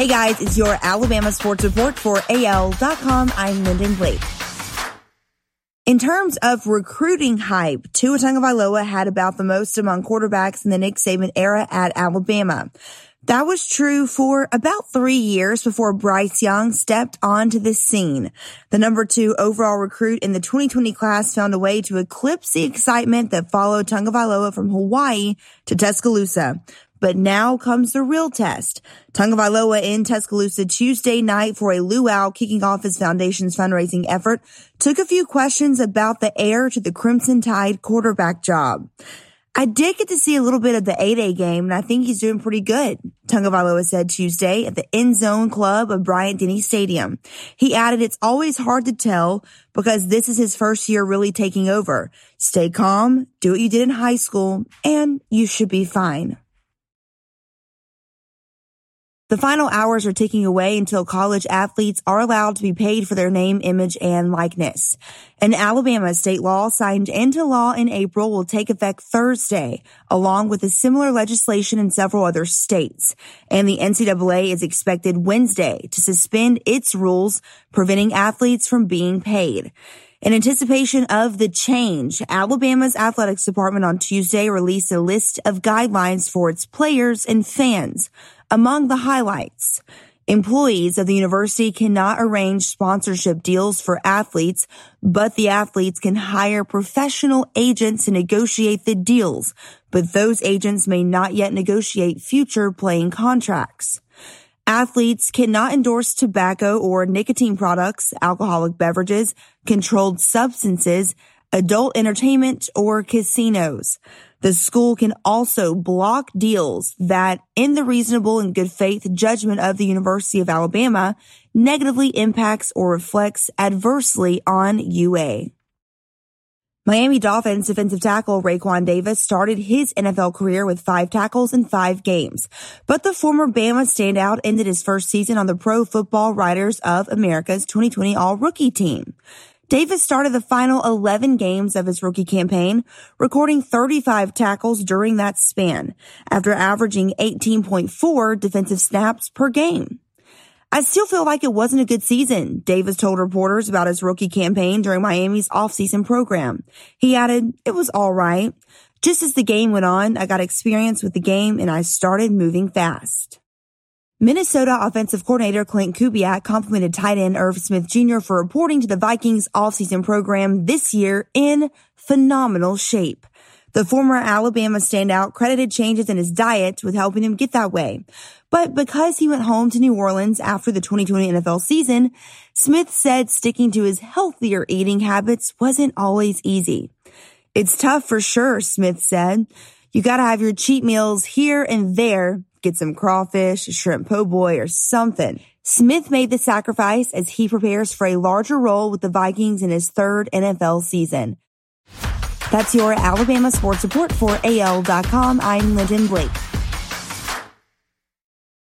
Hey guys, it's your Alabama Sports Report for AL.com. I'm Lyndon Blake. In terms of recruiting hype, Tua Tagovailoa had about the most among quarterbacks in the Nick Saban era at Alabama. That was true for about three years before Bryce Young stepped onto the scene. The number two overall recruit in the 2020 class found a way to eclipse the excitement that followed Tagovailoa from Hawaii to Tuscaloosa. But now comes the real test. Tagovailoa in Tuscaloosa Tuesday night for a luau kicking off his foundation's fundraising effort took a few questions about the heir to the Crimson Tide quarterback job. I did get to see a little bit of the A-Day game, and I think he's doing pretty good, Tagovailoa said Tuesday at the End Zone Club of Bryant-Denny Stadium. He added, it's always hard to tell because this is his first year really taking over. Stay calm, do what you did in high school, and you should be fine. The final hours are ticking away until college athletes are allowed to be paid for their name, image, and likeness. An Alabama state law signed into law in April will take effect Thursday, along with a similar legislation in several other states. And the NCAA is expected Wednesday to suspend its rules preventing athletes from being paid. In anticipation of the change, Alabama's athletics department on Tuesday released a list of guidelines for its players and fans. Among the highlights, employees of the university cannot arrange sponsorship deals for athletes, but the athletes can hire professional agents to negotiate the deals, but those agents may not yet negotiate future playing contracts. Athletes cannot endorse tobacco or nicotine products, alcoholic beverages, controlled substances, adult entertainment, or casinos. The school can also block deals that, in the reasonable and good faith judgment of the University of Alabama, negatively impacts or reflects adversely on UA. Miami Dolphins defensive tackle Raekwon Davis started his NFL career with five tackles in five games, but the former Bama standout ended his first season on the Pro Football Writers of America's 2020 All Rookie team. Davis started the final 11 games of his rookie campaign, recording 35 tackles during that span, after averaging 18.4 defensive snaps per game. I still feel like it wasn't a good season, Davis told reporters about his rookie campaign during Miami's offseason program. He added, it was alright. Just as the game went on, I got experience with the game and I started moving fast. Minnesota offensive coordinator Klint Kubiak complimented tight end Irv Smith Jr. for reporting to the Vikings offseason program this year in phenomenal shape. The former Alabama standout credited changes in his diet with helping him get that way. But because he went home to New Orleans after the 2020 NFL season, Smith said sticking to his healthier eating habits wasn't always easy. It's tough for sure, Smith said. You gotta have your cheat meals here and there get some crawfish, shrimp po' boy, or something. Smith made the sacrifice as he prepares for a larger role with the Vikings in his third NFL season. That's your Alabama sports report for AL.com. I'm Lyndon Blake.